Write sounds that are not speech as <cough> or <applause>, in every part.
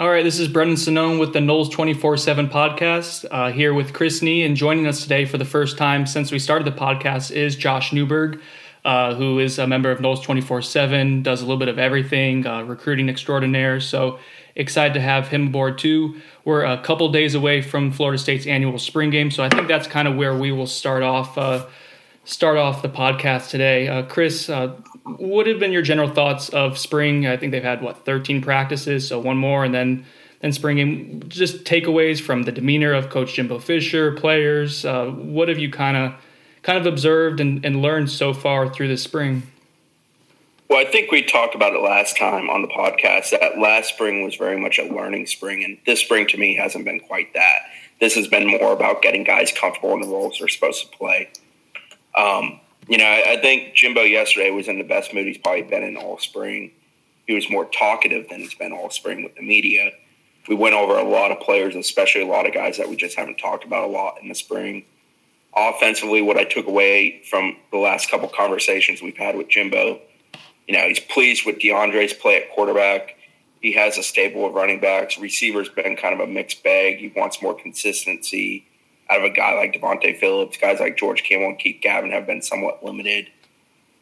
All right, this is Brendan Sonnone with the Noles 24 7 podcast, uh, here with Chris Nee. And joining us today for the first time since we started the podcast is Josh Newberg, uh, who is a member of Noles 24 7, does a little bit of everything, uh, recruiting extraordinaire. So excited to have him aboard too. We're a couple days away from Florida State's annual spring game, so I think that's kind of where we will start off. Start off the podcast today. Uh, Chris, uh, what have been your general thoughts of spring? I think they've had what 13 practices, so one more, and then then spring game. Just takeaways from the demeanor of Coach Jimbo Fisher, players. Uh, what have you kind of kind of observed and, and learned so far through the spring? Well, I think we talked about it last time on the podcast that last spring was very much a learning spring, and this spring to me hasn't been quite that. This has been more about getting guys comfortable in the roles they're supposed to play. Um, you know, I, I, think Jimbo yesterday was in the best mood he's probably been in all spring. He was more talkative than he's been all spring with the media. We went over a lot of players, especially a lot of guys that we just haven't talked about a lot in the spring. Offensively, what I took away from the last couple conversations we've had with Jimbo, you know, he's pleased with Deondre's play at quarterback. He has a stable of running backs. Receivers been kind of a mixed bag. He wants more consistency out of a guy like Da'Vante Phillips. Guys like George Campbell and Keith Gavin have been somewhat limited.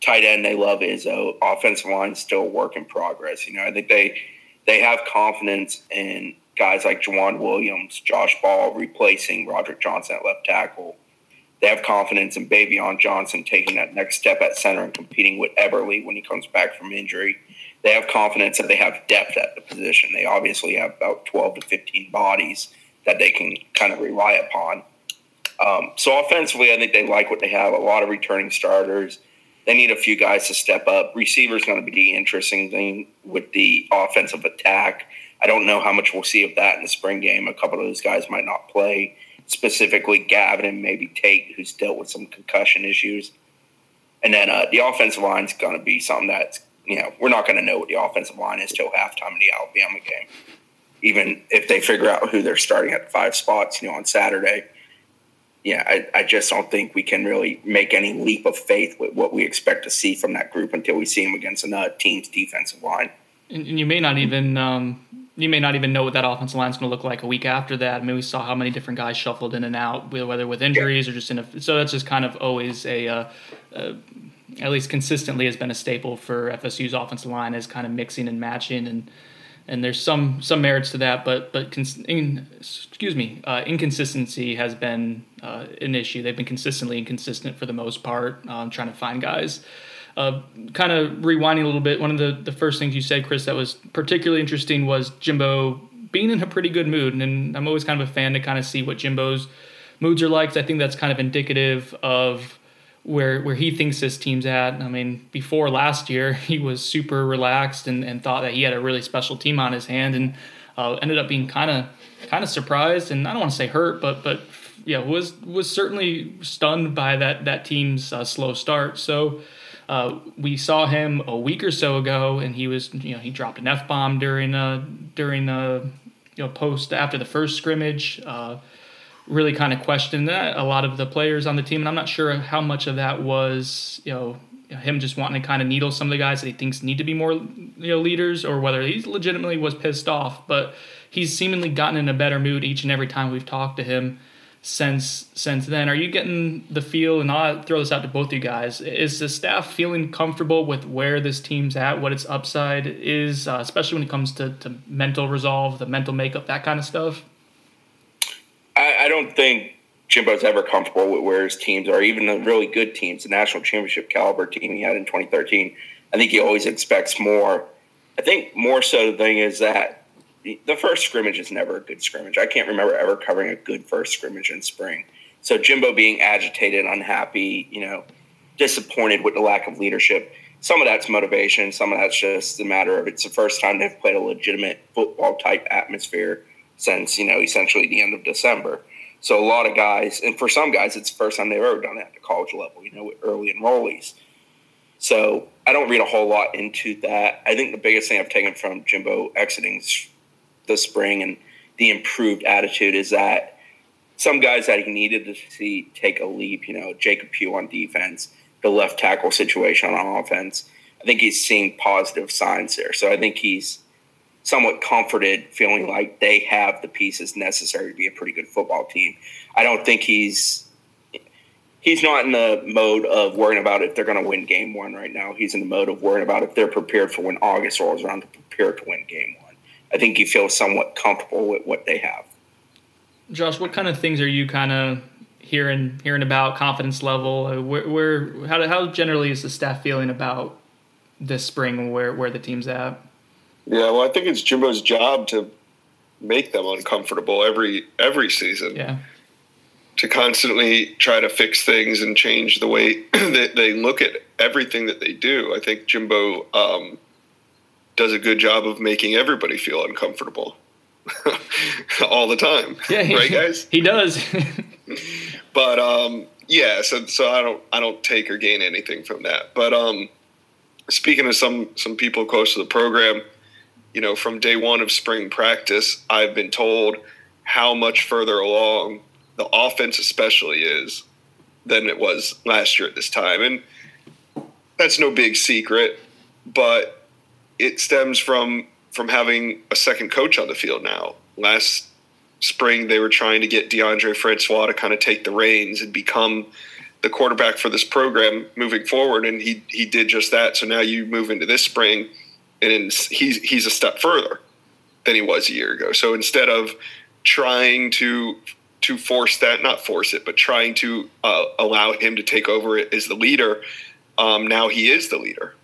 Tight end, they love Izzo. Uh, offensive line still work in progress. You know, I think they they have confidence in guys like Jauan Williams, Josh Ball replacing Roderick Johnson at left tackle. They have confidence in Baveon Johnson taking that next step at center and competing with Eberle when he comes back from injury. They have confidence that they have depth at the position. They obviously have about 12 to 15 bodies that they can kind of rely upon. Um, so offensively, I think they like what they have. A lot of returning starters. They need a few guys to step up. Receivers going to be the interesting thing with the offensive attack. I don't know how much we'll see of that in the spring game. A couple of those guys might not play. Specifically, Gavin and maybe Tate, who's dealt with some concussion issues. And then uh, the offensive line is going to be something that's you know we're not going to know what the offensive line is till halftime in the Alabama game. Even if they figure out who they're starting at five spots, you know, on Saturday yeah, I, I, just don't think we can really make any leap of faith with what we expect to see from that group until we see them against another team's defensive line. And you may not even um, you may not even know what that offensive line is going to look like a week after that. I mean, we saw how many different guys shuffled in and out, whether with injuries yeah. or just in a. So that's just kind of always a. Uh, uh, at least consistently has been a staple for FSU's offensive line is kind of mixing and matching and and there's some some merits to that, but but cons- in, excuse me, uh, inconsistency has been uh, an issue. They've been consistently inconsistent for the most part, um, trying to find guys. Uh, kind of rewinding a little bit, one of the, the first things you said, Chris, that was particularly interesting was Jimbo being in a pretty good mood, and I'm always kind of a fan to kind of see what Jimbo's moods are like. I think that's kind of indicative of where where he thinks his team's at. I mean, before last year, <laughs> he was super relaxed and, and thought that he had a really special team on his hand, and uh, ended up being kind of kind of surprised, and I don't want to say hurt, but but yeah, was was certainly stunned by that that team's uh, slow start. So. Uh, we saw him a week or so ago, and he was, you know, he dropped an f bomb during a during a, you know, post after the first scrimmage. Uh, really kind of questioned that a lot of the players on the team, and I'm not sure how much of that was you know him just wanting to kind of needle some of the guys that he thinks need to be more you know leaders, or whether he legitimately was pissed off. But he's seemingly gotten in a better mood each and every time we've talked to him since since then. Are you getting the feel? And I'll throw this out to both you guys: Is the staff feeling comfortable with where this team's at, what its upside is, uh, especially when it comes to, to mental resolve, the mental makeup, that kind of stuff? I, I don't think Jimbo's ever comfortable with where his teams are, even the really good teams, the national championship caliber team he had in 2013. I think he always expects more. I think more so the thing is that the first scrimmage is never a good scrimmage. I can't remember ever covering a good first scrimmage in spring. So Jimbo being agitated, unhappy, you know, disappointed with the lack of leadership. Some of that's motivation. Some of that's just a matter of it's the first time they've played a legitimate football type atmosphere since you know essentially the end of December. So a lot of guys, and for some guys, it's the first time they've ever done it at the college level. You know, with early enrollees. So I don't read a whole lot into that. I think the biggest thing I've taken from Jimbo exiting the spring and the improved attitude is that some guys that he needed to see take a leap, you know, Jacob Pugh on defense, the left tackle situation on offense. I think he's seeing positive signs there. So I think he's somewhat comforted, feeling like they have the pieces necessary to be a pretty good football team. I don't think he's he's not in the mode of worrying about if they're going to win game one right now. He's in the mode of worrying about if they're prepared for when August rolls around to prepare to win game one. I think he feels somewhat comfortable with what they have. Josh, what kind of things are you kind of hearing hearing about confidence level? Where, where how how generally is the staff feeling about this spring? Where where the team's at? Yeah, well, I think it's Jimbo's job to make them uncomfortable every every season. Yeah. To constantly try to fix things and change the way <clears throat> that they look at everything that they do. I think Jimbo um, does a good job of making everybody feel uncomfortable <laughs> all the time. <laughs> Yeah, he, right, guys. He does. <laughs> but um, yeah, so so I don't I don't take or gain anything from that. But um, speaking of some some people close to the program, you know, from day one of spring practice, I've been told how much further along the offense, especially, is than it was last year at this time, and that's no big secret. But it stems from from having a second coach on the field now. Last spring, they were trying to get Deondre Francois to kind of take the reins and become the quarterback for this program moving forward, and he he did just that. So now you move into this spring, and he's he's a step further than he was a year ago. So instead of trying to to force that, not force it, but trying to uh, allow him to take over as the leader, um, now he is the leader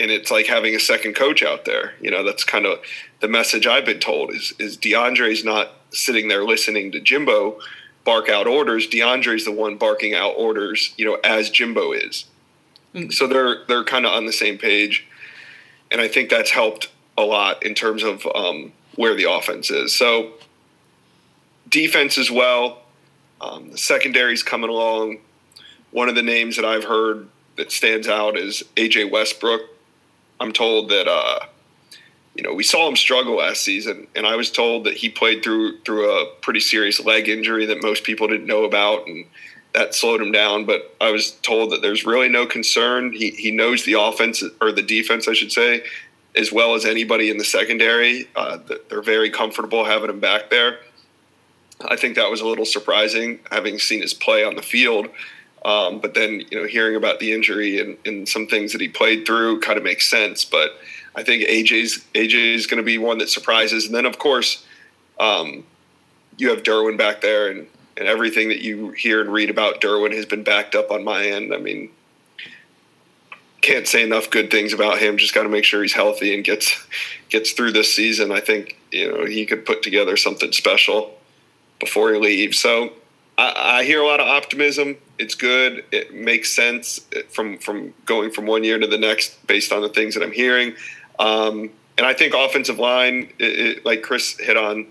and it's like having a second coach out there. You know, that's kind of the message I've been told is is Deondre's not sitting there listening to Jimbo bark out orders. Deondre's the one barking out orders, you know, as Jimbo is. Mm. So they're they're kind of on the same page, and I think that's helped a lot in terms of um, where the offense is. So defense as well. Um, the secondary's coming along. One of the names that I've heard that stands out is AJ Westbrook. I'm told that uh, you know we saw him struggle last season, and I was told that he played through through a pretty serious leg injury that most people didn't know about, and that slowed him down. But I was told that there's really no concern. He he knows the offense or the defense, I should say, as well as anybody in the secondary. Uh, they're very comfortable having him back there. I think that was a little surprising, having seen his play on the field. Um, but then, you know, hearing about the injury and, and some things that he played through kind of makes sense. But I think AJ's AJ is going to be one that surprises. And then, of course, um, you have Derwin back there, and, and everything that you hear and read about Derwin has been backed up on my end. I mean, can't say enough good things about him. Just got to make sure he's healthy and gets gets through this season. I think you know he could put together something special before he leaves. So I, I, hear a lot of optimism. It's good. It makes sense from from going from one year to the next based on the things that I'm hearing. Um, and I think offensive line, it, it, like Chris hit on,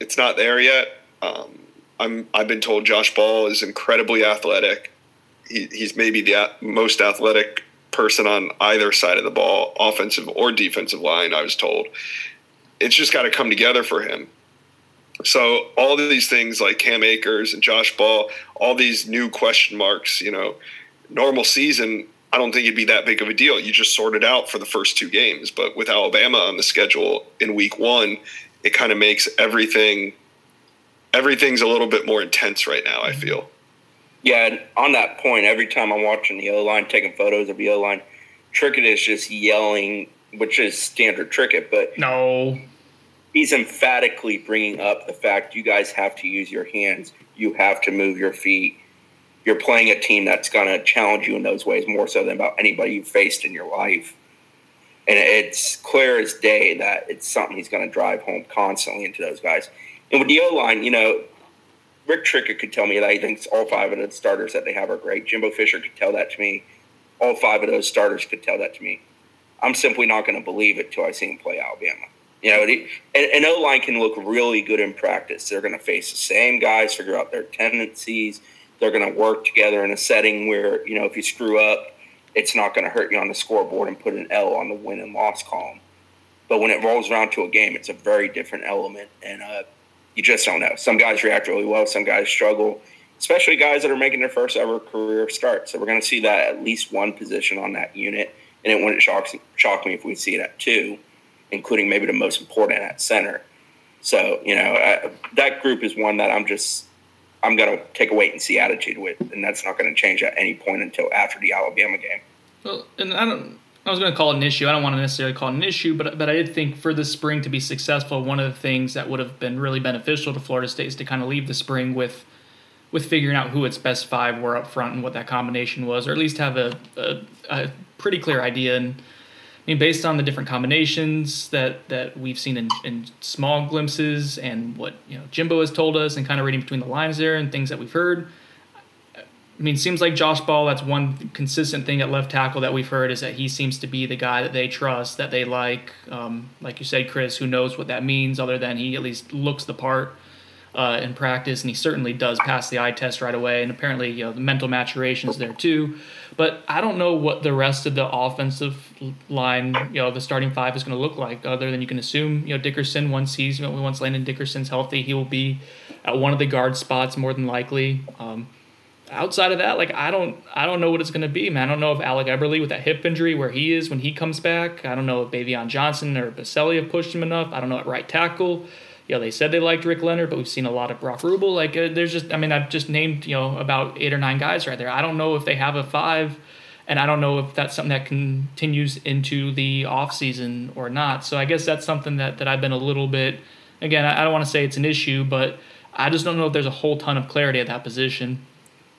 it's not there yet. Um, I'm I've been told Josh Ball is incredibly athletic. He, he's maybe the most athletic person on either side of the ball, offensive or defensive line. I was told. It's just got to come together for him. So all of these things like Cam Akers and Josh Ball, all these new question marks, you know, normal season, I don't think it'd be that big of a deal. You just sort it out for the first two games. But with Alabama on the schedule in week one, it kind of makes everything everything's a little bit more intense right now, I mm-hmm. feel. Yeah, and on that point, every time I'm watching the O line, taking photos of the O line, Trickett is just yelling, which is standard Trickett, but no, he's emphatically bringing up the fact you guys have to use your hands, you have to move your feet. You're playing a team that's going to challenge you in those ways more so than about anybody you've faced in your life. And it's clear as day that it's something he's going to drive home constantly into those guys. And with the O line, you know, Rick Trickett could tell me that he thinks all five of the starters that they have are great. Jimbo Fisher could tell that to me. All five of those starters could tell that to me. I'm simply not going to believe it till I see him play Alabama. You know, an O line can look really good in practice. They're going to face the same guys, figure out their tendencies. They're going to work together in a setting where, you know, if you screw up, it's not going to hurt you on the scoreboard and put an L on the win and loss column. But when it rolls around to a game, it's a very different element. And uh, you just don't know. Some guys react really well, some guys struggle, especially guys that are making their first ever career start. So we're going to see that at least one position on that unit. And it wouldn't shock, shock me if we see it at two including maybe the most important at center. So you know I, that group is one that I'm just I'm going to take a wait and see attitude with, and that's not going to change at any point until after the Alabama game. Well, and I don't. I was going to call it an issue. I don't want to necessarily call it an issue, but but I did think for the spring to be successful, one of the things that would have been really beneficial to Florida State is to kind of leave the spring with with figuring out who its best five were up front and what that combination was, or at least have a, a, a pretty clear idea. And I mean, based on the different combinations that, that we've seen in, in small glimpses and what you know Jimbo has told us, and kind of reading between the lines there and things that we've heard. I mean, seems like Josh Ball. That's one consistent thing at left tackle that we've heard is that he seems to be the guy that they trust, that they like. Um, like you said, Chris, who knows what that means, other than he at least looks the part uh, in practice, and he certainly does pass the eye test right away. And apparently, you know, the mental maturation is there too. But I don't know what the rest of the offensive line, you know, the starting five is going to look like. Other than you can assume, you know, Dickerson once he's once Landon Dickerson's healthy, he will be at one of the guard spots more than likely. Um, outside of that, like I don't I don't know what it's gonna be, man. I don't know if Alec Eberle with that hip injury where he is when he comes back. I don't know if Baveon Johnson or Baselli have pushed him enough. I don't know at right tackle you know, they said they liked Rick Leonard, but we've seen a lot of Brock Ruble. Like, uh, there's just, I mean, I've just named, you know, about eight or nine guys right there. I don't know if they have a five, and I don't know if that's something that continues into the off season or not. So I guess that's something that, that I've been a little bit, again, I, I don't want to say it's an issue, but I just don't know if there's a whole ton of clarity at that position.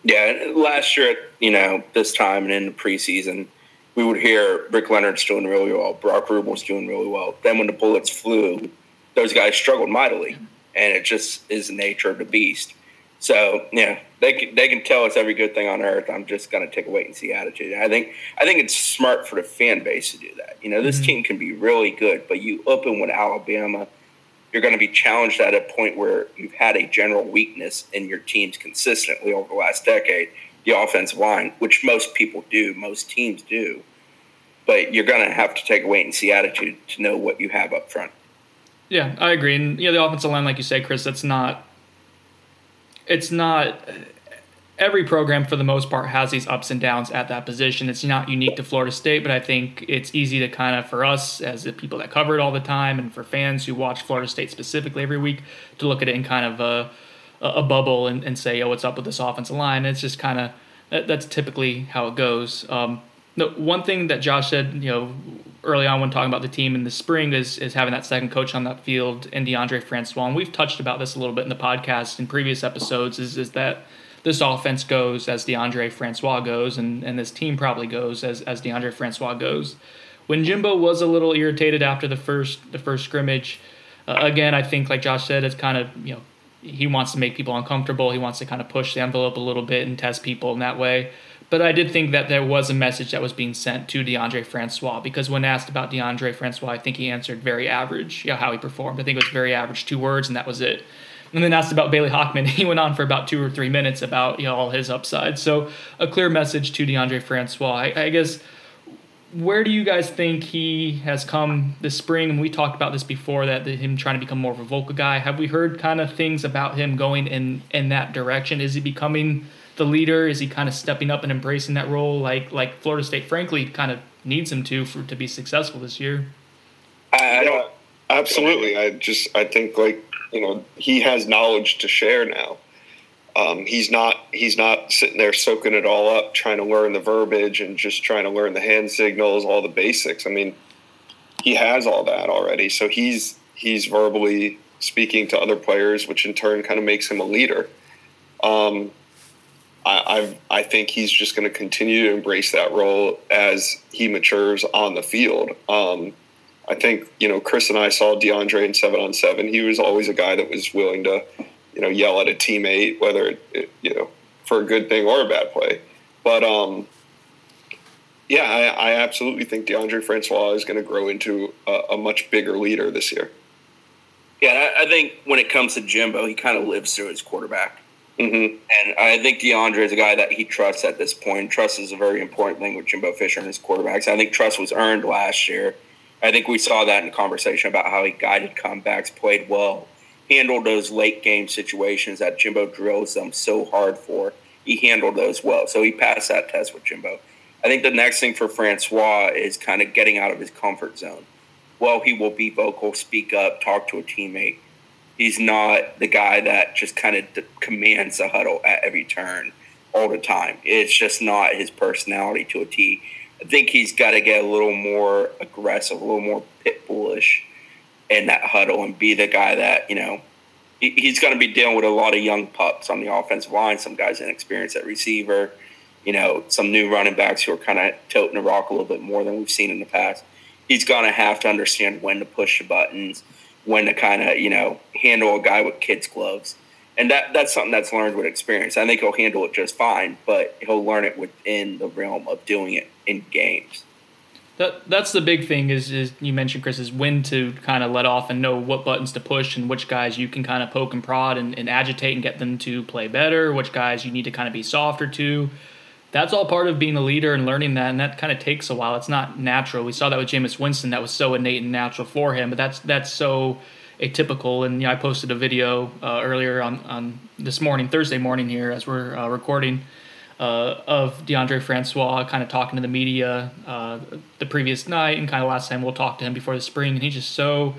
Yeah, last year, you know, this time and in the preseason, we would hear Rick Leonard's doing really well, Brock Ruble's doing really well. Then when the Bullets flew, those guys struggled mightily, and it just is the nature of the beast. So yeah, they can, they can tell us every good thing on earth. I'm just gonna take a wait and see attitude. I think I think it's smart for the fan base to do that. You know, this mm-hmm. team can be really good, but you open with Alabama, you're going to be challenged at a point where you've had a general weakness in your teams consistently over the last decade, the offensive line, which most people do, most teams do. But you're going to have to take a wait and see attitude to know what you have up front. Yeah, I agree. And know, the offensive line, like you say, Chris, that's not. It's not. Every program, for the most part, has these ups and downs at that position. It's not unique to Florida State, but I think it's easy to kind of, for us as the people that cover it all the time, and for fans who watch Florida State specifically every week, to look at it in kind of a, a bubble and, and say, oh, what's up with this offensive line? It's just kind of that's typically how it goes. Um, the one thing that Josh said, you know, early on when talking about the team in the spring is is having that second coach on that field and Deondre Francois. And we've touched about this a little bit in the podcast in previous episodes. Is is that this offense goes as Deondre Francois goes, and and this team probably goes as as Deondre Francois goes. When Jimbo was a little irritated after the first the first scrimmage, uh, again I think like Josh said, it's kind of you know he wants to make people uncomfortable. He wants to kind of push the envelope a little bit and test people in that way. But I did think that there was a message that was being sent to Deondre Francois because when asked about Deondre Francois, I think he answered very average, you know, how he performed. I think it was very average, two words, and that was it. And then asked about Bailey Hockman, <laughs> he went on for about two or three minutes about you know all his upsides. So a clear message to Deondre Francois. I, I guess where do you guys think he has come this spring? And we talked about this before that him trying to become more of a vocal guy. Have we heard kind of things about him going in in that direction? Is he becoming the leader? Is he kind of stepping up and embracing that role like like Florida State, frankly, kind of needs him to for to be successful this year? I don't absolutely. I just I think like you know he has knowledge to share now. Um, he's not he's not sitting there soaking it all up, trying to learn the verbiage and just trying to learn the hand signals, all the basics. I mean, he has all that already, so he's he's verbally speaking to other players, which in turn kind of makes him a leader. Um, I, I, I think he's just going to continue to embrace that role as he matures on the field. Um, I think you know Chris and I saw Deondre in seven on seven. He was always a guy that was willing to, you know, yell at a teammate, whether it, it you know for a good thing or a bad play. But um, yeah, I, I absolutely think Deondre Francois is going to grow into a, a, much bigger leader this year. Yeah, I think when it comes to Jimbo, he kind of lives through his quarterback. Mm-hmm. And I think Deondre is a guy that he trusts at this point. Trust is a very important thing with Jimbo Fisher and his quarterbacks. I think trust was earned last year. I think we saw that in conversation about how he guided comebacks, played well, handled those late game situations that Jimbo drills them so hard for. He handled those well. So he passed that test with Jimbo. I think the next thing for Francois is kind of getting out of his comfort zone. well, he will be vocal, speak up, talk to a teammate. He's not the guy that just kind of commands the huddle at every turn all the time. It's just not his personality to a T. I think he's got to get a little more aggressive, a little more pit bullish in that huddle and be the guy that, you know, he's going to be dealing with a lot of young pups on the offensive line, some guys inexperienced at receiver, you know, some new running backs who are kind of tilting the rock a little bit more than we've seen in the past. He's going to have to understand when to push the buttons, when to kind of, you know, handle a guy with kids' gloves and that that's something that's learned with experience. I think he'll handle it just fine, but he'll learn it within the realm of doing it in games. That that's the big thing is is you mentioned Chris is when to kind of let off and know what buttons to push and which guys you can kind of poke and prod and, and agitate and get them to play better, which guys you need to kind of be softer to. That's all part of being a leader and learning that, and that kind of takes a while. It's not natural. We saw that with Jameis Winston. That was so innate and natural for him, but that's that's so atypical. And I posted a video uh, earlier on, on this morning, Thursday morning here, as we're uh, recording, uh, of Deondre Francois kind of talking to the media uh, the previous night, and kind of last time we'll talk to him before the spring, and he's just so.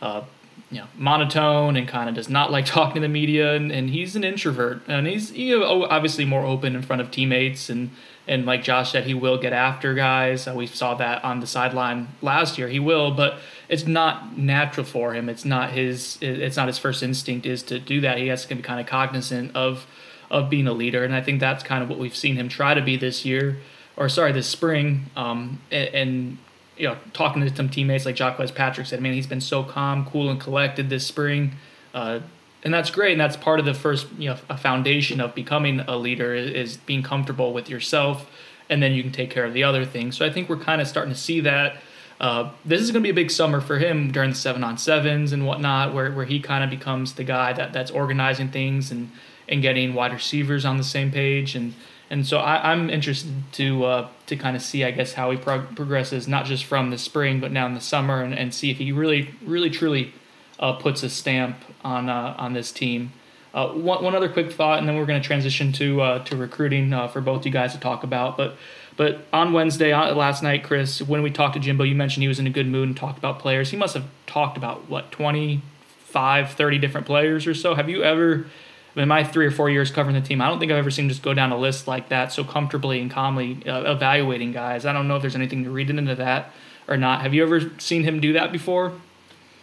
Uh, you know, monotone and kind of does not like <laughs> talking to the media, and, and he's an introvert, and he's you know, obviously more open in front of teammates and and like Josh said, he will get after guys. Uh, we saw that on the sideline last year. He will, but it's not natural for him. It's not his. It's not his first instinct is to do that. He has to be kind of cognizant of of being a leader, and I think that's kind of what we've seen him try to be this year, or sorry, this spring. Um, and, and you know, talking to some teammates like Jacques Patrick said, man, he's been so calm, cool, and collected this spring. Uh, and that's great and that's part of the first you know a foundation of becoming a leader is, being comfortable with yourself and then you can take care of the other things. So i think we're kind of starting to see that. Uh, this is going to be a big summer for him during the seven on sevens and whatnot where, where he kind of becomes the guy that, that's organizing things and, and getting wide receivers on the same page and and so I, am interested to uh, to kind of see, I guess, how he prog- progresses, not just from the spring, but now in the summer, and, and see if he really, really, truly uh, puts a stamp on uh, on this team. Uh, one, one other quick thought, and then we're going to transition to uh, to recruiting uh, for both you guys to talk about. But but on Wednesday uh, last night, Chris, when we talked to Jimbo, you mentioned he was in a good mood and talked about players. He must have talked about what 25, 30 different players or so. Have you ever? In my three or four years covering the team, I don't think I've ever seen just go down a list like that so comfortably and calmly evaluating guys. I don't know if there's anything to read into that or not. Have you ever seen him do that before?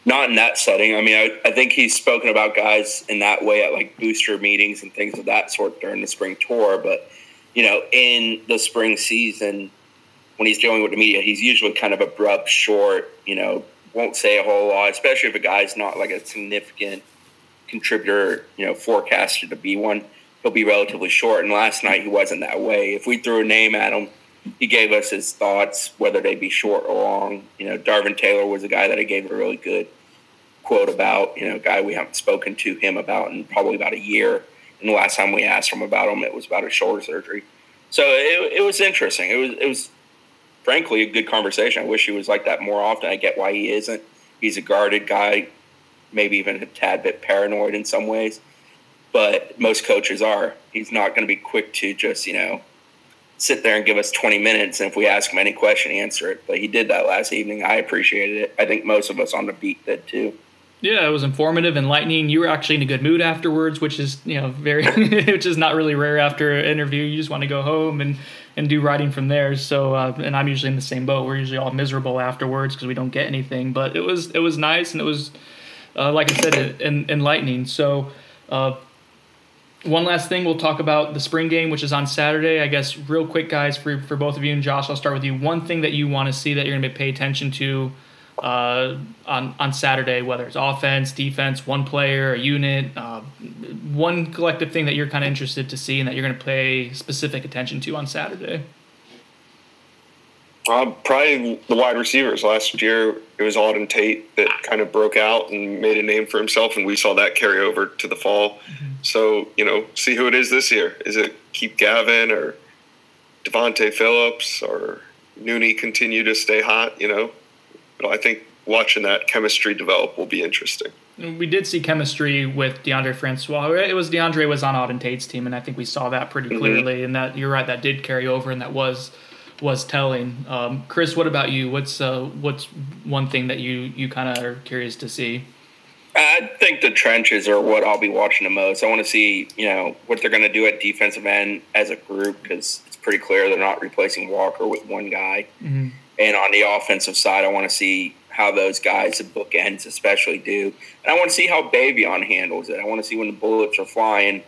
Not in that setting. I mean, I, I think he's spoken about guys in that way at like booster meetings and things of that sort during the spring tour. But, you know, in the spring season, when he's dealing with the media, he's usually kind of abrupt, short, you know, won't say a whole lot, especially if a guy's not like a significant contributor, you know, forecasted to be one. He'll be relatively short. And last night he wasn't that way. If we threw a name at him, he gave us his thoughts, whether they be short or long. You know, Darvin Taylor was a guy that I gave a really good quote about. You know, a guy we haven't spoken to him about in probably about a year. And the last time we asked him about him, it was about his shoulder surgery. So it, it was interesting. It was it was frankly a good conversation. I wish he was like that more often. I get why he isn't. He's a guarded guy, maybe even a tad bit paranoid in some ways. But most coaches are. He's not going to be quick to just you know sit there and give us 20 minutes. And if we ask him any question, answer it. But he did that last evening. I appreciated it. I think most of us on the beat did too. Yeah, it was informative, and enlightening. You were actually in a good mood afterwards, which is you know very, <laughs> which is not really rare after an interview. You just want to go home and and do writing from there. So, uh, and I'm usually in the same boat. We're usually all miserable afterwards because we don't get anything. But it was it was nice and it was, uh, like I said, enlightening. So. Uh, one last thing, we'll talk about the spring game, which is on Saturday. I guess, real quick, guys, for, for both of you and Josh, I'll start with you. One thing that you want to see that you're going to pay attention to uh, on on Saturday, whether it's offense, defense, one player, a unit, uh, one collective thing that you're kind of interested to see and that you're going to pay specific attention to on Saturday. Uh, probably the wide receivers. Last year, it was Auden Tate that kind of broke out and made a name for himself, and we saw that carry over to the fall. Mm-hmm. So, you know, see who it is this year. Is it Keith Gavin or Da'Vante Phillips or Nooney continue to stay hot, you know? But I think watching that chemistry develop will be interesting. We did see chemistry with Deondre Francois. It was Deondre was on Auden Tate's team, and I think we saw that pretty mm-hmm. clearly. Mm-hmm. And that you're right, that did carry over, and that was was telling. Um, Chris, what about you? What's uh, what's one thing that you you kind of are curious to see? I think the trenches are what I'll be watching the most. I want to see, you know, what they're going to do at defensive end as a group because it's pretty clear they're not replacing Walker with one guy. Mm-hmm. And on the offensive side, I want to see how those guys, the bookends especially, do. And I want to see how Baveon handles it. I want to see when the bullets are flying,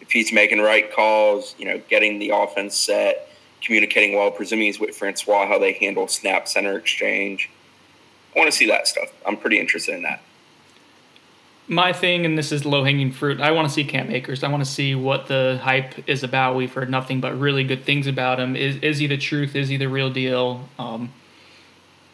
if he's making right calls, you know, getting the offense set, communicating well, presuming he's with Francois, how they handle snap center exchange. I want to see that stuff. I'm pretty interested in that my thing, and this is low hanging fruit. I want to see Cam Akers. I want to see what the hype is about. We've heard nothing but really good things about him. Is is he the truth? Is he the real deal? Um,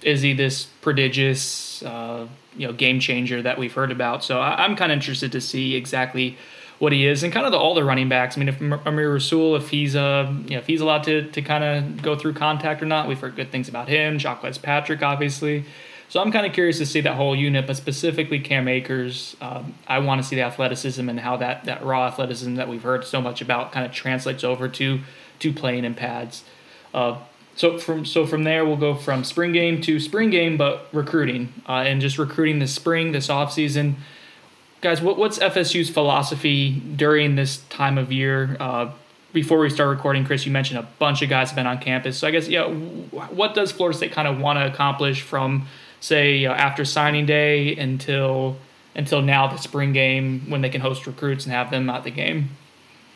is he this prodigious, uh, you know, game changer that we've heard about? So I, am kind of interested to see exactly what he is and kind of the, all the running backs. I mean, if Amir Rasul, if he's uh, you know, if he's allowed to to kind of go through contact or not, we've heard good things about him. Jacques Patrick, obviously. So I'm kind of curious to see that whole unit, but specifically Cam Akers. Um, I want to see the athleticism and how that, that raw athleticism that we've heard so much about kind of translates over to to playing in pads. Uh, so from so from there we'll go from spring game to spring game, but recruiting uh, and just recruiting this spring, this off season. Guys, what, what's FSU's philosophy during this time of year? Uh, before we start recording, Chris, you mentioned a bunch of guys have been on campus. So I guess yeah, what does Florida State kind of want to accomplish from say you know, after signing day until until now the spring game when they can host recruits and have them at the game?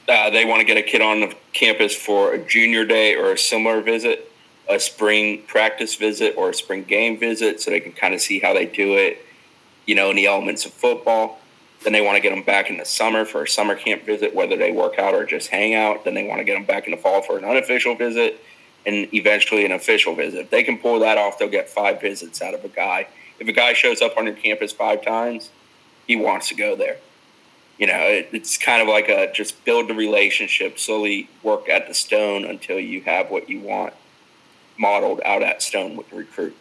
Uh, they want to get a kid on the campus for a junior day or a similar visit, a spring practice visit or a spring game visit, so they can kind of see how they do it, you know, in the elements of football. Then they want to get them back in the summer for a summer camp visit, whether they work out or just hang out. Then they want to get them back in the fall for an unofficial visit and eventually an official visit. If they can pull that off, they'll get five visits out of a guy. If a guy shows up on your campus five times, he wants to go there. You know, it, it's kind of like a just build the relationship, slowly work at the stone until you have what you want modeled out at stone with the recruit.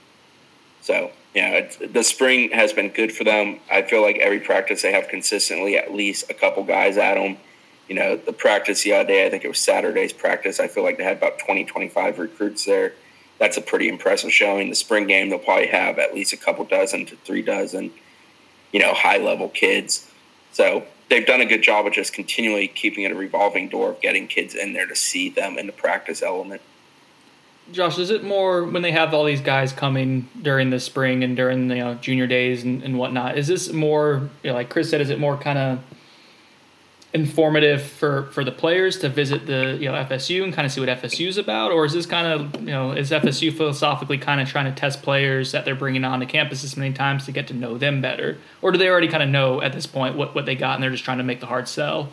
So, yeah, the spring has been good for them. I feel like every practice they have consistently at least a couple guys at them you know, the practice the other day, I think it was Saturday's practice. I feel like they had about 20, 25 recruits there. That's a pretty impressive showing. The spring game, they'll probably have at least a couple dozen to three dozen, you know, high level kids. So they've done a good job of just continually keeping it a revolving door of getting kids in there to see them in the practice element. Josh, is it more when they have all these guys coming during the spring and during the you know, junior days and, and whatnot? Is this more, you know, like Chris said, is it more kind of informative for for the players to visit the you know FSU and kind of see what FSU is about, or is this kind of you know is FSU philosophically kind of trying to test players that they're bringing on to campus this many times to get to know them better, or do they already kind of know at this point what what they got and they're just trying to make the hard sell?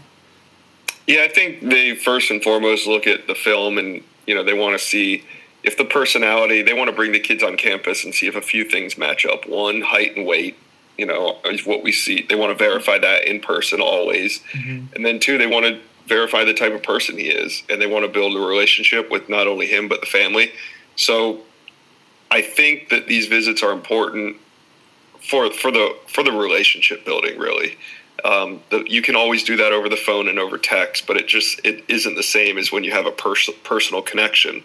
Yeah, I think they first and foremost look at the film and you know they want to see if the personality they want to bring the kids on campus and see if a few things match up. One, height and weight you know, is what we see. They want to verify that in person always. Mm-hmm. And then two, they want to verify the type of person he is and they want to build a relationship with not only him but the family. So I think that these visits are important for for the for the relationship building really. Um, the, you can always do that over the phone and over text, but it just it isn't the same as when you have a pers- personal connection,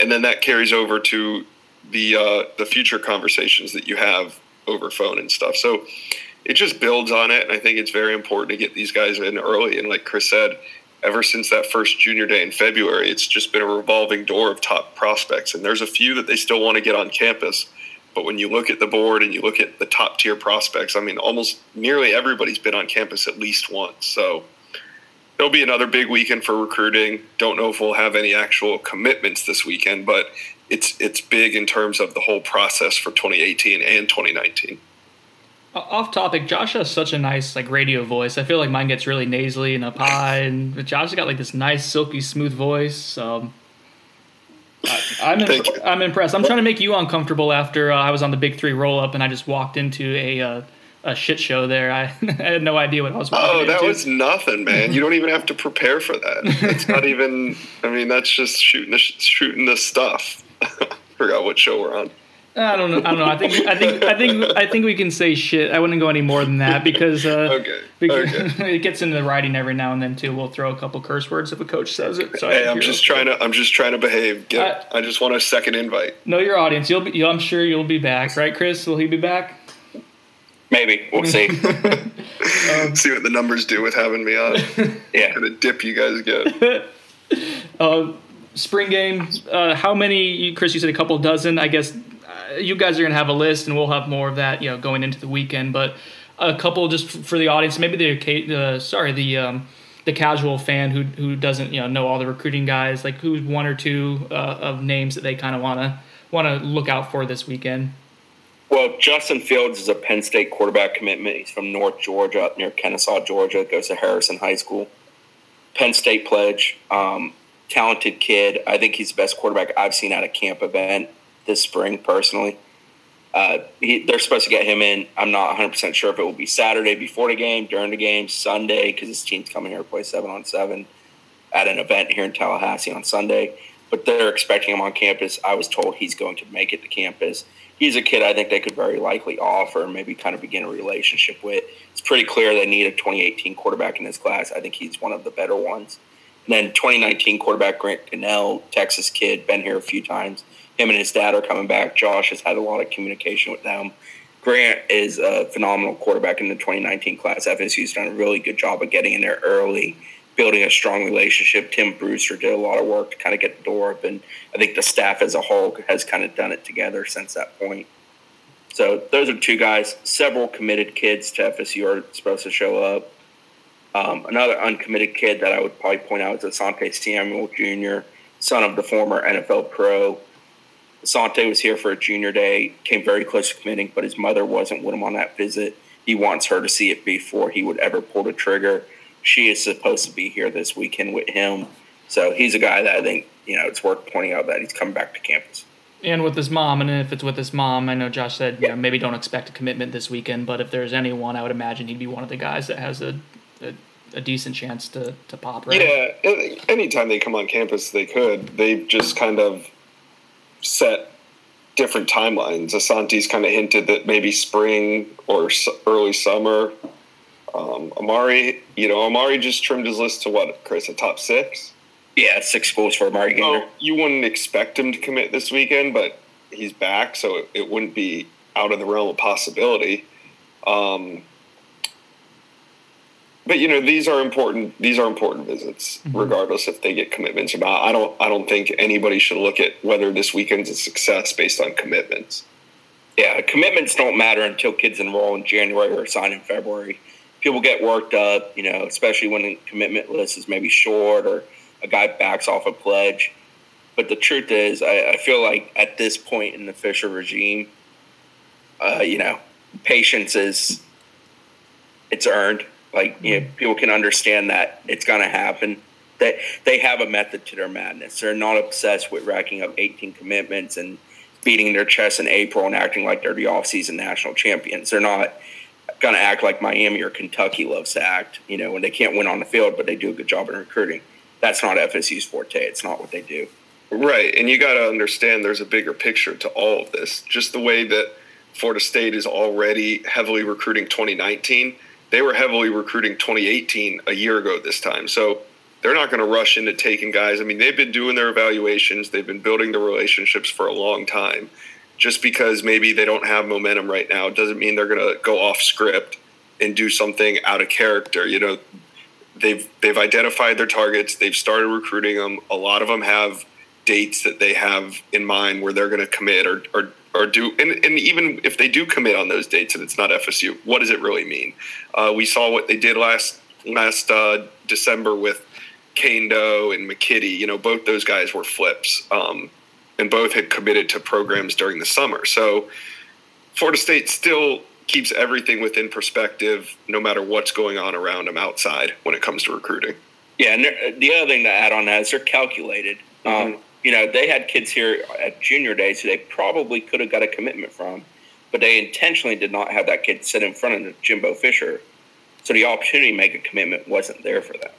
and then that carries over to the uh, the future conversations that you have over phone and stuff. So it just builds on it. And I think it's very important to get these guys in early. And like Chris said, ever since that first junior day in February, it's just been a revolving door of top prospects. And there's a few that they still want to get on campus. But when you look at the board and you look at the top tier prospects, I mean, almost nearly everybody's been on campus at least once. So there'll be another big weekend for recruiting. Don't know if we'll have any actual commitments this weekend, but it's it's big in terms of the whole process for 2018 and 2019. Off topic, Josh has such a nice like radio voice. I feel like mine gets really nasally and up high, and Josh has got like this nice silky smooth voice. Um, I, am I'm, I'm impressed. I'm trying to make you uncomfortable after uh, I was on the Big Three roll up and I just walked into a uh, a shit show there. I, <laughs> I, had no idea what I was. Oh, that into. was nothing, man. you don't even have to prepare for that. It's not <laughs> even. I mean, that's just shooting the shooting the stuff. <laughs> Forgot what show we're on. I don't know. I don't know. I think I think I think I think we can say shit. I wouldn't go any more than that because uh, Okay, because okay. it gets into the writing every now and then too. We'll throw a couple curse words if a coach says it. So I Hey, I'm just trying to. I'm just trying to behave. Get, I just want a second invite. know your audience. You'll be. You'll, I'm sure you'll be back, right, Chris? Will he be back? Maybe we'll see. <laughs> See what the numbers do with having me on. <laughs> yeah. kind of dip you guys get. <laughs> Uh, spring game. Uh, how many? Chris, you said a couple dozen. I guess uh, you guys are gonna have a list, and we'll have more of that. You know, going into the weekend. But a couple just f- for the audience. Maybe the uh, sorry the. Um, the casual fan who who doesn't you know know all the recruiting guys like who's one or two uh, of names that they kind of want to want to look out for this weekend. Well, Justin Fields is a Penn State quarterback commitment. He's from North Georgia, up near Kennesaw, Georgia. Goes to Harrison High School. Penn State pledge. Um, talented kid. I think he's the best quarterback I've seen at a camp event this spring, personally. Uh, he, they're supposed to get him in. I'm not 100% sure if it will be Saturday before the game, during the game, Sunday, because his team's coming here to play 7 on 7 at an event here in Tallahassee on Sunday. But they're expecting him on campus. I was told he's going to make it to campus. He's a kid I think they could very likely offer and maybe kind of begin a relationship with. It's pretty clear they need a 2018 quarterback in this class. I think he's one of the better ones. And then 2019 quarterback Grant Gunnell, Texas kid, been here a few times. Him and his dad are coming back. Josh has had a lot of communication with them. Grant is a phenomenal quarterback in the 2019 class. FSU's done a really good job of getting in there early, building a strong relationship. Tim Brewster did a lot of work to kind of get the door open. I think the staff as a whole has kind of done it together since that point. So those are two guys. Several committed kids to FSU are supposed to show up. Um, another uncommitted kid that I would probably point out is Asante Samuel Jr., son of the former NFL pro. Asante was here for a junior day, came very close to committing, but his mother wasn't with him on that visit. He wants her to see it before he would ever pull the trigger. She is supposed to be here this weekend with him. So he's a guy that I think, you know, it's worth pointing out that he's coming back to campus. And with his mom, and if it's with his mom, I know Josh said you know, maybe don't expect a commitment this weekend, but if there's anyone, I would imagine he'd be one of the guys that has a a, a decent chance to, to pop, right? Yeah, anytime they come on campus, they could. They've just kind of set different timelines. Asante's kind of hinted that maybe spring or early summer. Um, Amari, you know, Amari just trimmed his list to what, Chris, a top six? Yeah, six schools for Amari Gainer. Well, you wouldn't expect him to commit this weekend, but he's back, so it, it wouldn't be out of the realm of possibility. Um, but you know, these are important. These are important visits, regardless if they get commitments or not. I don't. I don't think anybody should look at whether this weekend's a success based on commitments. Yeah, commitments don't matter until kids enroll in January or sign in February. People get worked up, you know, especially when the commitment list is maybe short or a guy backs off a pledge. But the truth is, I, I feel like at this point in the Fisher regime, uh, you know, patience is it's earned. Like you know, people can understand that it's going to happen. They they have a method to their madness. They're not obsessed with racking up 18 commitments and beating their chest in April and acting like they're the offseason national champions. They're not going of act like Miami or Kentucky loves to act. You know, when they can't win on the field, but they do a good job in recruiting. That's not FSU's forte. It's not what they do. Right, and you got to understand there's a bigger picture to all of this. Just the way that Florida State is already heavily recruiting 2019, they were heavily recruiting 2018 a year ago this time. So they're not going to rush into taking guys. I mean, they've been doing their evaluations, they've been building the relationships for a long time. Just because maybe they don't have momentum right now doesn't mean they're going to go off script and do something out of character. You know, they've they've identified their targets, they've started recruiting them. A lot of them have dates that they have in mind where they're going to commit or, or or do and, and even if they do commit on those dates and it's not FSU, what does it really mean? Uh, we saw what they did last last uh, December with Kando and McKitty. You know, both those guys were flips, um, and both had committed to programs during the summer. So Florida State still keeps everything within perspective, no matter what's going on around them outside when it comes to recruiting. Yeah, and the other thing to add on that is they're calculated. Um, you know, they had kids here at junior days who they probably could have got a commitment from, but they intentionally did not have that kid sit in front of Jimbo Fisher, so the opportunity to make a commitment wasn't there for them.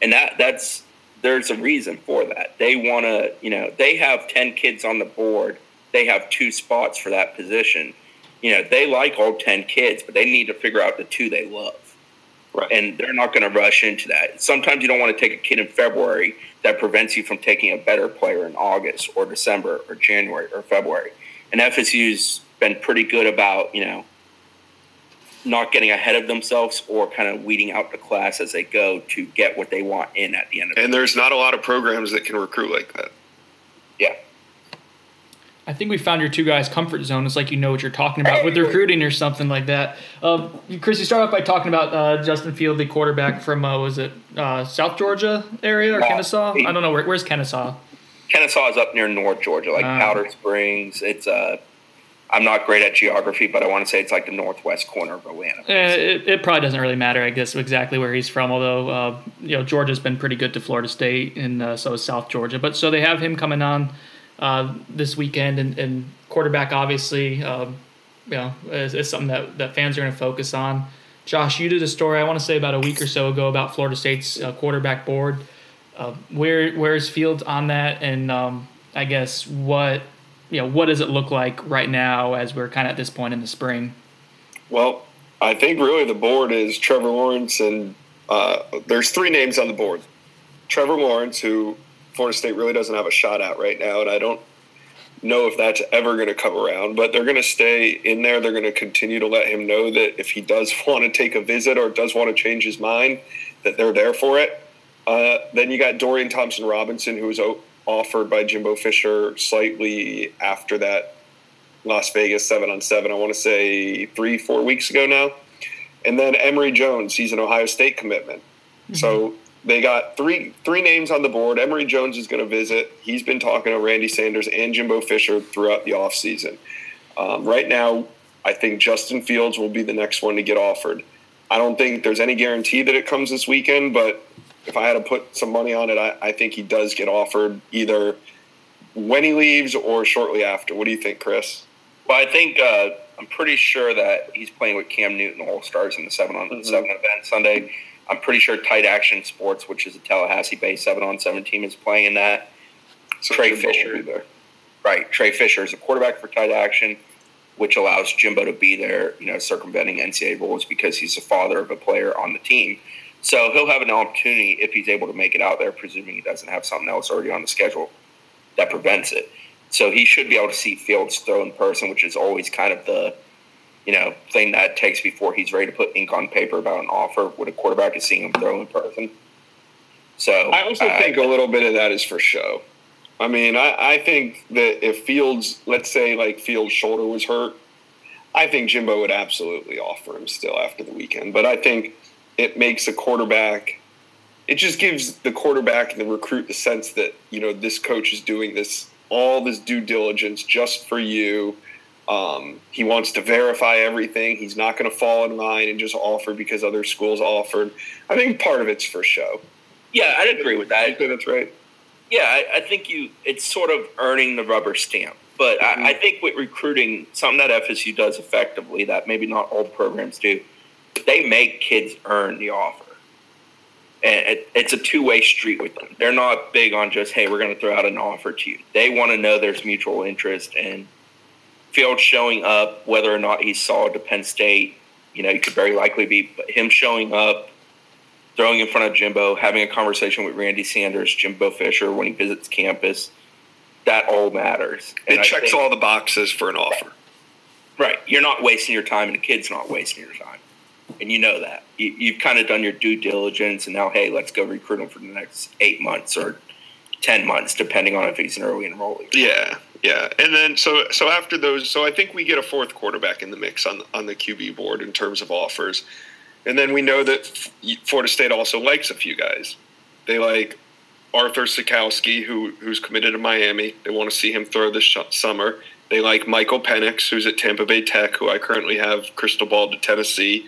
And that that's there's a reason for that. They want to, you know, they have ten kids on the board they have two spots for that position. You know, they like all 10 kids, but they need to figure out the two they love. Right. And they're not going to rush into that. Sometimes you don't want to take a kid in February that prevents you from taking a better player in August or December or January or February. And FSU's been pretty good about, you know, not getting ahead of themselves or kind of weeding out the class as they go to get what they want in at the end of it. And there's not a lot of programs that can recruit like that. Yeah. I think we found your two guys' comfort zone. It's like you know what you're talking about with recruiting or something like that. Uh, Chris, you start off by talking about uh, Justin Field, the quarterback from uh, was it uh, South Georgia area or Uh, Kennesaw? he- I don't know where, where's Kennesaw. Kennesaw is up near North Georgia, like Ah. Powder Springs. It's uh, I'm not great at geography, but I want to say it's like the northwest corner of Atlanta. It, it probably doesn't really matter, I guess, exactly where he's from. Although uh, you know Georgia's been pretty good to Florida State, and uh, so is South Georgia. But so they have him coming on uh, this weekend, and, and quarterback obviously, um, you know, is, is something that, that fans are going to focus on. Josh, you did a story I want to say about a week or so ago about Florida State's uh, quarterback board. Uh, where where's Fields on that, and um, I guess what you know what does it look like right now as we're kind of at this point in the spring? Well, I think really the board is Trevor Lawrence, and uh, there's three names on the board. Trevor Lawrence, who Florida State really doesn't have a shot at right now, and I don't know if that's ever going to come around, but they're going to stay in there. They're going to continue to let him know that if he does <laughs> want to take a visit or does want to change his mind, that they're there for it. Uh, then you got Dorian Thompson Robinson, who was offered by Jimbo Fisher slightly after that Las Vegas seven on seven. I want to say three, four weeks ago now. And then Emory Jones, he's an Ohio State commitment. So they got three three names on the board. Emory Jones is going to visit. He's been talking to Randy Sanders and Jimbo Fisher throughout the offseason. Um, right now, I think Justin Fields will be the next one to get offered. I don't think there's any guarantee that it comes this weekend, but if I had to put some money on it, I, I think he does get offered either when he leaves or shortly after. What do you think, Chris? Well, I think uh, I'm pretty sure that he's playing with Cam Newton All Stars in the seven on Mhm. seven event Sunday. I'm pretty sure Tight Action Sports, which is a Tallahassee-based seven on seven team, is playing in that. So Trey Fisher. be there. Right, Trey Fisher is a quarterback for Tight Action, which allows Jimbo to be there, you know, circumventing NCAA rules because he's the father of a player on the team. So he'll have an opportunity if he's able to make it out there, presuming he doesn't have something else already on the schedule that prevents it. So he should be able to see Fields throw in person, which is always kind of the you know thing that takes before he's ready to put ink on paper about an offer. With a quarterback is seeing him throw in person. So I also uh, think a little bit of that is for show. I mean, I, I think that if Fields, let's say like Fields' shoulder was hurt, I think Jimbo would absolutely offer him still after the weekend. But I think it makes a quarterback, it just gives the quarterback and the recruit the sense that, you know, this coach is doing this, all this due diligence just for you. Um, he wants to verify everything. He's not going to fall in line and just offer because other schools offered. I think part of it's for show. yeah, I'd agree with I that. think that's right. Yeah, I, I think you it's sort of earning the rubber stamp. But I, I think with recruiting, something that FSU does effectively that maybe not all programs do, they make kids earn the offer. And it, it's a two way street with them. They're not big on just, hey, we're going to throw out an offer to you. They want to know there's mutual interest. And Fields showing up, whether or not he's solid to Penn State, you know, he could very likely be, but him showing up, throwing in front of Jimbo, having a conversation with Randy Sanders, Jimbo Fisher when he visits campus, that all matters. And It checks think- all the boxes for an offer. Right. You're not wasting your time, and the kid's not wasting your time. And you know that. You, you've kind of done your due diligence, and now, hey, let's go recruit him for the next eight months or 10 months, depending on if he's an early enrollee. Yeah, yeah. And then so so after those, so I think we get a fourth quarterback in the mix on on the QB board in terms of offers. And then we know that Florida State also likes a few guys. They like Arthur Sitkowski, who who's committed to Miami. They want to see him throw this sh- summer. They like Michael Penix, who's at Tampa Bay Tech, who I currently have crystal ball to Tennessee.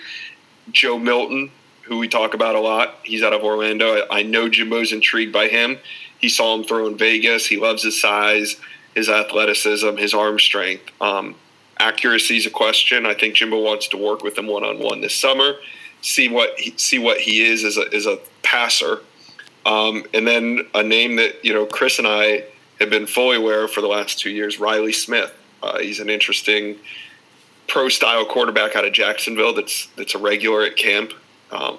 Joe Milton, who we talk about a lot. He's out of Orlando. I, I know Jimbo's intrigued by him. He saw him throw in Vegas. He loves his size, his athleticism, his arm strength. Um, accuracy is a question. I think Jimbo wants to work with him one on one this summer, see what he, see what he is as a as a passer. Um, and then a name that you know Chris and I have been fully aware of for the last two years, Riley Smith. Uh, he's an interesting pro style quarterback out of Jacksonville that's that's a regular at camp. Um,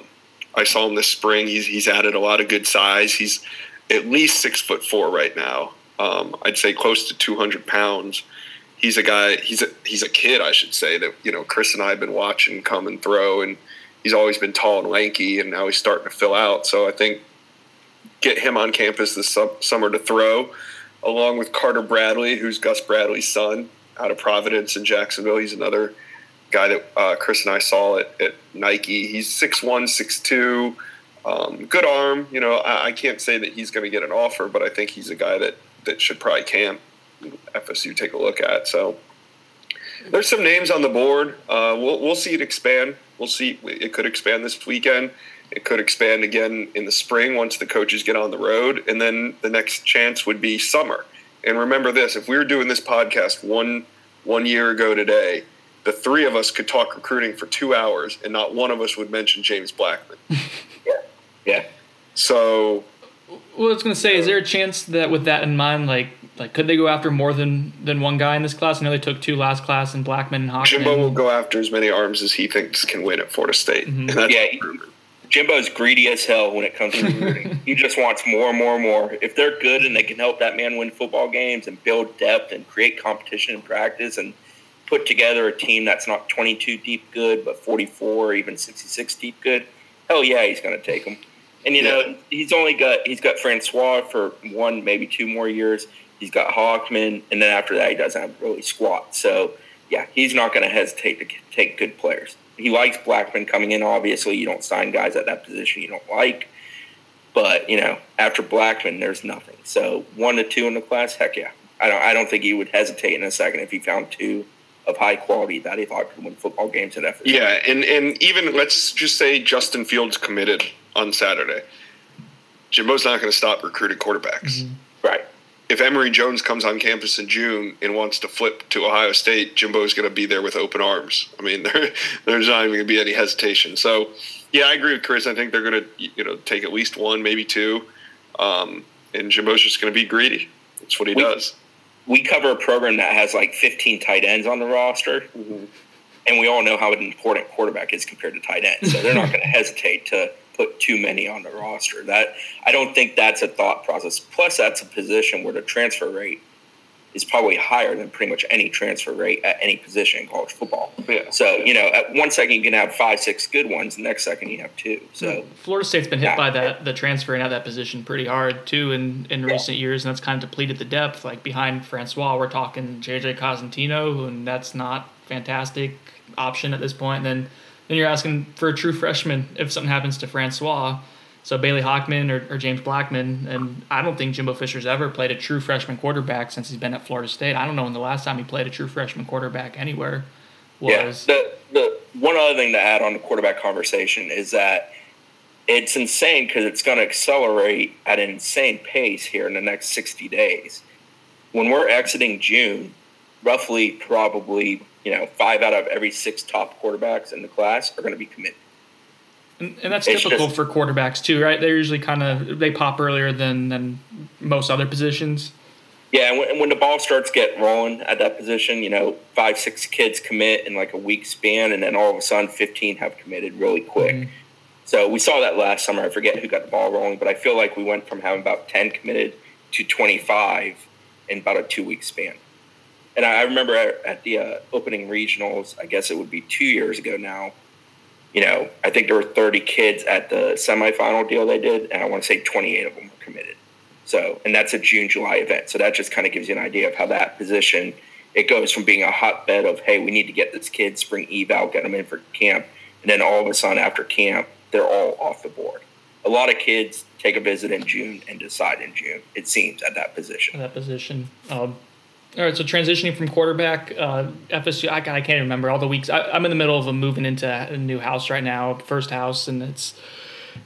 I saw him this spring. He's he's added a lot of good size. He's at least six foot four right now. Um, I'd say close to two hundred pounds. He's a guy. He's a he's a kid, I should say. That you know, Chris and I have been watching come and throw, and he's always been tall and lanky, and now he's starting to fill out. So I think get him on campus this summer to throw, along with Carter Bradley, who's Gus Bradley's son out of Providence in Jacksonville. He's another guy that uh, Chris and I saw at, at Nike. He's 6'1", 6'2", um, good arm. You know, I, I can't say that he's going to get an offer, but I think he's a guy that, that should probably camp FSU take a look at. So there's some names on the board. Uh, we'll, we'll see it expand. We'll see. It could expand this weekend. It could expand again in the spring once the coaches get on the road. And then the next chance would be summer. And remember this if we were doing this podcast one one year ago today, the three of us could talk recruiting for two hours and not one of us would mention James Blackman. <laughs> yeah. Yeah. So well, I was going to say, is there a chance that with that in mind, like, like could they go after more than than one guy in this class? I know they took two last class in Blackman and Hockman. Jimbo will go after as many arms as he thinks can win at Florida State. Mm-hmm. yeah, Jimbo's greedy as hell when it comes to <laughs> recruiting. he just wants more and more and more. If they're good and they can help that man win football games and build depth and create competition in practice and put together a team that's not 22 deep good, but 44 or even 66 deep good, hell yeah, he's going to take them. And you know, he's only got he's got Francois for one, maybe two more years. He's got Hockman, and then after that, he doesn't have really squat. So yeah, he's not going to hesitate to take good players he likes Blackman coming in. Obviously, you don't sign guys at that position you don't like. But you know, after Blackman, there's nothing. So one to two in the class, heck yeah. I don't. I don't think he would hesitate in a second if he found two of high quality that he thought could win football games at FSU. Yeah, and and even let's just say Justin Fields committed on Saturday. Jimbo's not going to stop recruiting quarterbacks. Mm-hmm. Right if Emory Jones comes on campus in June and wants to flip to Ohio State, Jimbo's going to be there with open arms. I mean, <laughs> there, there's not even going to be any hesitation. So, yeah, I agree with Chris. I think they're going to, you know, take at least one, maybe two, um, and Jimbo's just going to be greedy. That's what he we, does. We cover a program that has like 15 tight ends on the roster, mm-hmm. and we all know how an important quarterback is compared to tight ends. So they're not <laughs> going to hesitate to put too many on the roster. That I don't think that's a thought process. Plus, that's a position where the transfer rate is probably higher than pretty much any transfer rate at any position in college football. Yeah. So you know, at one second you can have five, six good ones, the next second you have two. So Florida State's been hit yeah. by that the transferring out that position pretty hard too in in yeah. recent years, and that's kind of depleted the depth. Like behind Francois, we're talking JJ Cosentino, and that's not fantastic option at this point. And then then you're asking for a true freshman if something happens to Francois. So Bailey Hockman or, or, James Blackman, and I don't think Jimbo Fisher's ever played a true freshman quarterback since he's been at Florida State. I don't know when the last time he played a true freshman quarterback anywhere was. Yeah, the, the one other thing to add on the quarterback conversation is that it's insane because it's going to accelerate at an insane pace here in the next 60 days. When we're exiting June, roughly probably you know, five out of every six top quarterbacks in the class are going to be committed. And, and that's it's typical just, for quarterbacks too, right? They're usually kind of they pop earlier than than most other positions. Yeah, and when, when the ball starts getting rolling at that position, you know, five six kids commit in like a week span, and then all of a sudden, fifteen have committed really quick. Mm-hmm. So we saw that last summer. I forget who got the ball rolling, but I feel like we went from having about ten committed to twenty five in about a two week span. And I remember at, the uh, opening regionals, I guess it would be two years ago now. You know, I think there were 30 kids at the semifinal deal they did, and I want to say 28 of them were committed. So, and that's a June July event. So that just kind of gives you an idea of how that position it goes from being a hotbed of hey, we need to get this kid spring eval, get them in for camp, and then all of a sudden after camp, they're all off the board. A lot of kids take a visit in June and decide in June. It seems at that position. At that position. Um, all right, so transitioning from quarterback, uh, FSU. I, I can't remember all the weeks. I, am in the middle of a moving into a new house right now, first house, and it's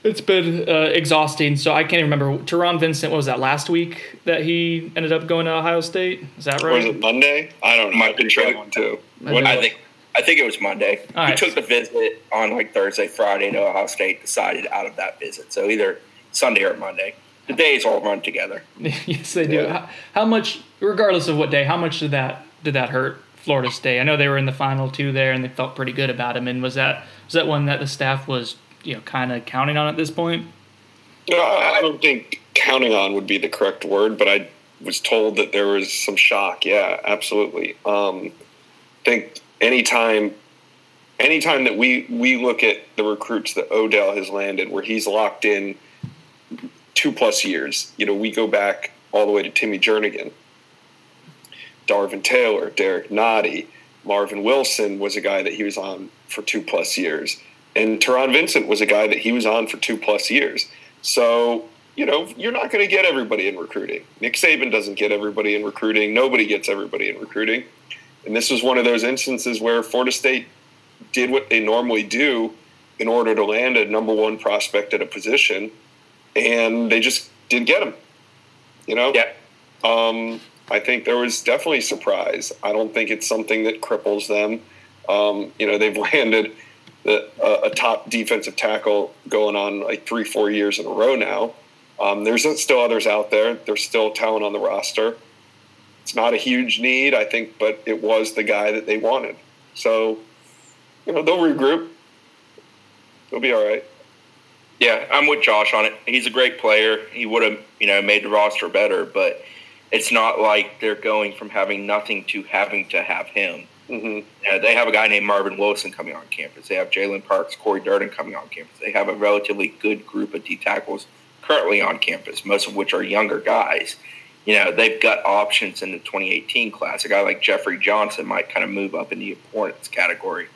it's been uh, exhausting. So I can't even remember. Taron Vincent, what was that last week that he ended up going to Ohio State? Is that right? was it Monday? I don't know. Might be traveling too. I, I think I think it was Monday. All he right. took the visit on like Thursday, Friday to Ohio State. Decided out of that visit, so either Sunday or Monday. The days all run together. <laughs> yes, they do. Yeah. How, how, much, regardless of what day, how much did that did that hurt Florida State? I know they were in the final two there, and they felt pretty good about him. And was that was that one that the staff was you know kind of counting on at this point? No, I don't think counting on would be the correct word, but I was told that there was some shock. Yeah, absolutely. Um, I think anytime anytime that we we look at the recruits that Odell has landed, where he's locked in two plus years, you know, we go back all the way to Timmy Jernigan, Darvin Taylor, Derek Nnadi, Marvin Wilson was a guy that he was on for two plus years, and Taron Vincent was a guy that he was on for two plus years. So you know, you're not going to get everybody in recruiting. Nick Saban doesn't get everybody in recruiting. Nobody gets everybody in recruiting. And this was one of those instances where Florida State did what they normally do in order to land a number one prospect at a position, and they just didn't get him. You know? Yeah. Um, I think there was definitely surprise. I don't think it's something that cripples them. Um, you know, they've <laughs> landed the, uh, a top defensive tackle going on like three, four years in a row now. Um, there's still others out there. There's still talent on the roster. It's not a huge need, I think, but it was the guy that they wanted. So you know, they'll regroup. They'll be all right. Yeah, I'm with Josh on it. He's a great player. He would have, you know, made the roster better, but it's not like they're going from having nothing to having to have him. Mm-hmm. they have a guy named Marvin Wilson coming on campus. They have Jalen Parks, Corey Durden coming on campus. They have a relatively good group of D tackles currently on campus, most of which are younger guys. You know, they've got options in the 2018 class. A guy like Jeffrey Johnson might kind of move up in the importance category.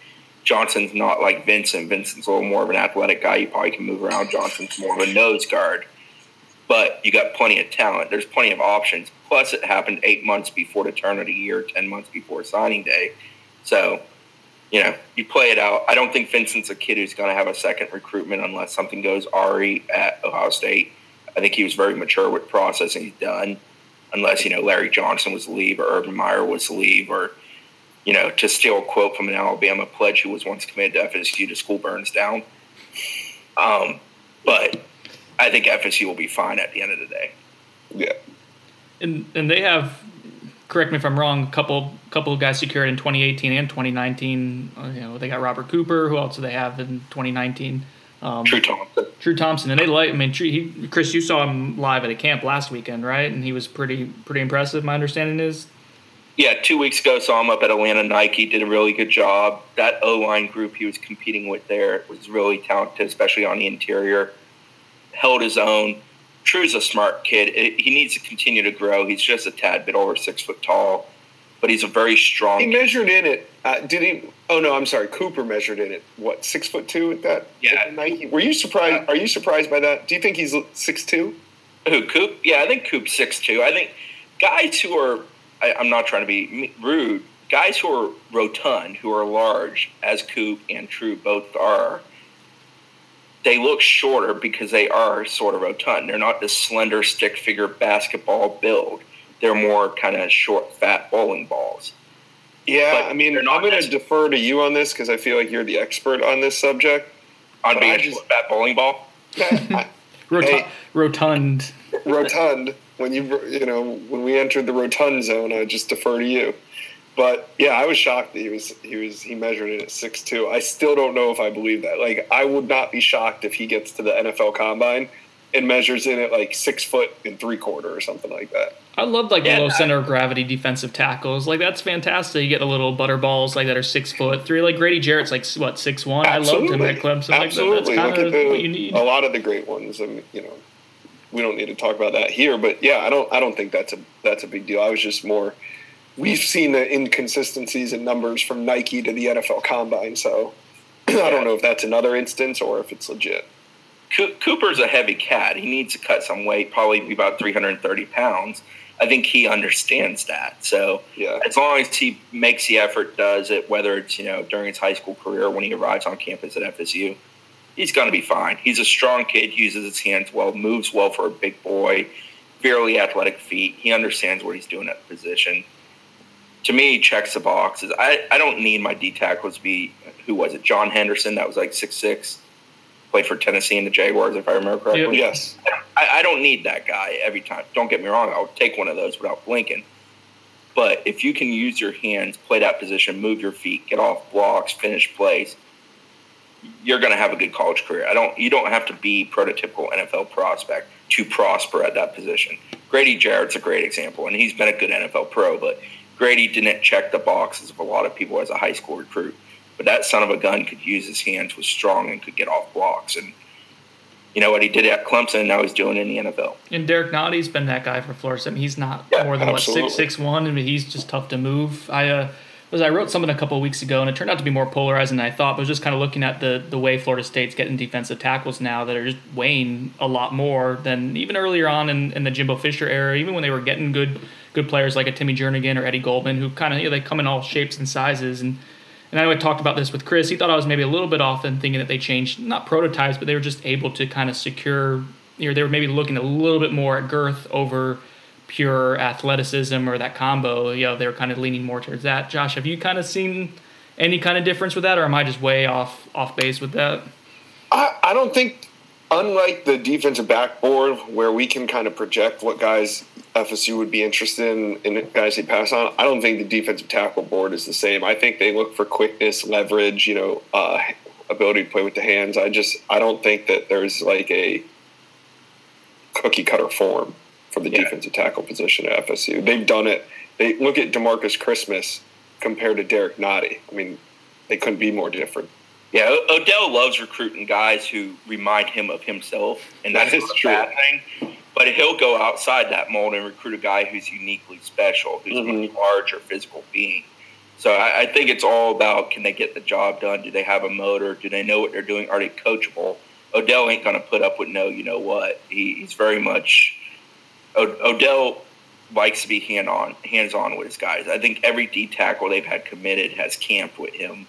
Johnson's not like Vincent. Vincent's a little more of an athletic guy. You probably can move around. Johnson's more of a nose guard. But you got plenty of talent. There's plenty of options. Plus, it happened eight months before the turn of the year, 10 months before signing day. So, you know, you play it out. I don't think Vincent's a kid who's going to have a second recruitment unless something goes Ari at Ohio State. I think he was very mature with processing. He's done. Unless, you know, Larry Johnson was to leave or Urban Meyer was to leave or – you know, to steal a quote from an Alabama pledge who was once committed to FSU, to school burns down. Um, but I think FSU will be fine at the end of the day. Yeah. And and they have, correct me if I'm wrong, a couple couple of guys secured in 2018 and 2019. Uh, you know, they got Robert Cooper. Who else do they have in 2019? Um, True Thompson. True Thompson, and they like. I mean, he, Chris, you saw him live at a camp last weekend, right? And he was pretty pretty impressive. My understanding is. Yeah, two weeks ago, saw him up at Atlanta Nike. Did a really good job. That O line group he was competing with there was really talented, especially on the interior. Held his own. True's a smart kid. It, he needs to continue to grow. He's just a tad bit over six foot tall, but he's a very strong. He measured in it. Uh, did he? Oh no, I'm sorry. Cooper measured in it. What six foot two at that? Yeah. At Nike. Were you surprised? Are you surprised by that? Do you think he's six two? Who Coop? Yeah, I think Coop's six two. I think guys who are I, am not trying to be rude. Guys who are rotund, who are large, as Coop and True both are, they look shorter because they are sort of rotund. They're not this slender stick figure basketball build. They're more kind of short, fat bowling balls. Yeah, but I mean, I'm going to defer to you on this because I feel like you're the expert on this subject. On being a short, fat bowling ball? <laughs> I, Rotund, hey, rotund. Rotund when you you know when we entered the rotund zone, I just defer to you. But yeah, I was shocked that he was he was he measured it at six two. I still don't know if I believe that. Like I would not be shocked if he gets to the NFL Combine and measures in at like six foot and three quarter or something like that. I love like yeah, the low center of gravity defensive tackles. Like that's fantastic. You get the little butter balls like that are six foot three. Like Grady Jarrett's like what six one. I loved him at Clemson. Absolutely, like, that. that's kind of what you need. A lot of the great ones, and you know, we don't need to talk about that here. But yeah, I don't I don't think that's a that's a big deal. I was just more. We've seen the inconsistencies in numbers from Nike to the NFL Combine, so <clears throat> I don't know if that's another instance or if it's legit. Cooper's a heavy cat. He needs to cut some weight, probably be about 330 pounds. I think he understands that. So yeah. as long as he makes the effort, does it, whether it's you know during his high school career when he arrives on campus at FSU, he's going to be fine. He's a strong kid, uses his hands well, moves well for a big boy, fairly athletic feet. He understands what he's doing at the position. To me, he checks the boxes. I, I don't need my D tackles to be who was it? John Henderson, that was like six six played for Tennessee and the Jaguars, if I remember correctly. Yes. <laughs> I, I don't need that guy every time. Don't get me wrong. I'll take one of those without blinking. But if you can use your hands, play that position, move your feet, get off blocks, finish plays, you're going to have a good college career. I don't. You don't have to be prototypical NFL prospect to prosper at that position. Grady Jarrett's a great example, and he's been a good NFL pro. But Grady didn't check the boxes of a lot of people as a high school recruit. But that son of a gun could use his hands, was strong, and could get off blocks. And you know what he did at Clemson, now he's doing in the NFL. And Derek Nnadi's been that guy for Florida. I mean, he's not Yeah, more than what absolutely. six six one. I mean, he's just tough to move. I uh, was I wrote something a couple weeks ago, and it turned out to be more polarizing than I thought. But I was just kind of looking at the the way Florida State's getting defensive tackles now that are just weighing a lot more than even earlier on in, in the Jimbo Fisher era. Even when they were getting good good players like a Timmy Jernigan or Eddie Goldman, who kind of you know, they come in all shapes and sizes and. And I talked about this with Chris. He thought I was maybe a little bit off in thinking that they changed not prototypes, but they were just able to kind of secure. You know, they were maybe looking a little bit more at girth over pure athleticism or that combo. You know, they were kind of leaning more towards that. Josh, have you kind of seen any kind of difference with that, or am I just way off off base with that? I, I don't think, unlike the defensive backboard, where we can kind of project what guys FSU would be interested in, in guys they pass on, I don't think the defensive tackle board is the same. I think they look for quickness, leverage, you know, uh, ability to play with the hands. I just, I don't think that there's like a cookie cutter form for the Yeah. defensive tackle position at FSU. They've done it. They look at Demarcus Christmas compared to Derek Nnadi. I mean, they couldn't be more different. Yeah, Odell loves recruiting guys who remind him of himself, and That that's is a true. bad thing. But he'll go outside that mold and recruit a guy who's uniquely special, who's a much Mhm. larger physical being. So I, I think it's all about can they get the job done? Do they have a motor? Do they know what they're doing? Are they coachable? Odell ain't going to put up with no, you know what? He, he's very much o- Odell likes to be hand on, hands on with his guys. I think every D tackle they've had committed has camped with him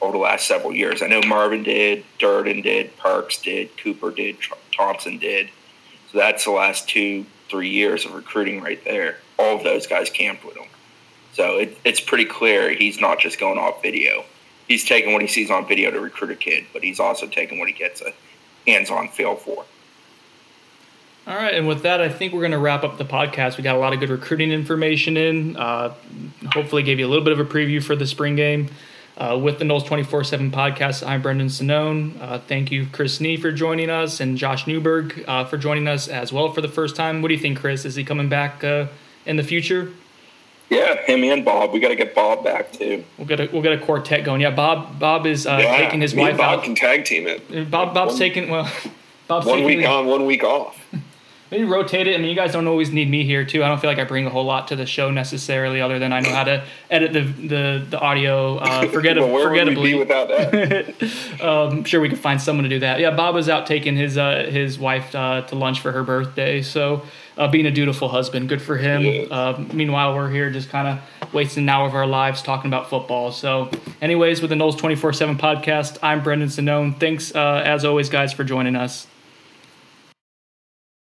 over the last several years. I know Marvin did, Durden did, Parks did, Cooper did, Tr- Thompson did. So that's the last two, three years of recruiting right there. All of those guys camped with him. So it, it's pretty clear he's not just going off video. He's taking what he sees on video to recruit a kid, but he's also taking what he gets a hands-on feel for. All right, and with that, I think we're going to wrap up the podcast. We got a lot of good recruiting information in. Uh, hopefully, gave you a little bit of a preview for the spring game. Uh, with the Noles 24 7 podcast, I'm Brendan Sonnone. Uh, thank you, Chris Nee, for joining us, and Josh Newberg uh, for joining us as well for the first time. What do you think, Chris? Is he coming back uh, in the future? Yeah, him and Bob. We got to get Bob back too. We'll get a we'll get a quartet going. Yeah, Bob Bob is uh, Yeah, taking his wife Bob out. can tag team it. Bob Bob's one- taking well. <laughs> Bob's One taking week on, one week off. Maybe rotate it. I mean, you guys don't always need me here too. I don't feel like I bring a whole lot to the show necessarily, other than I know how to edit the the, the audio. Uh, <laughs> forget well, where would we be without that? I'm <laughs> sure we could find someone to do that. Yeah, Bob was out taking his uh, his wife uh, to lunch for her birthday, so uh, being a dutiful husband, good for him. Yeah. Uh, meanwhile, we're here just kind of wasting an hour of our lives talking about football. So, anyways, with the Noles 24 7 podcast, I'm Brendan Sonnone. Thanks, uh, as always, guys, for joining us.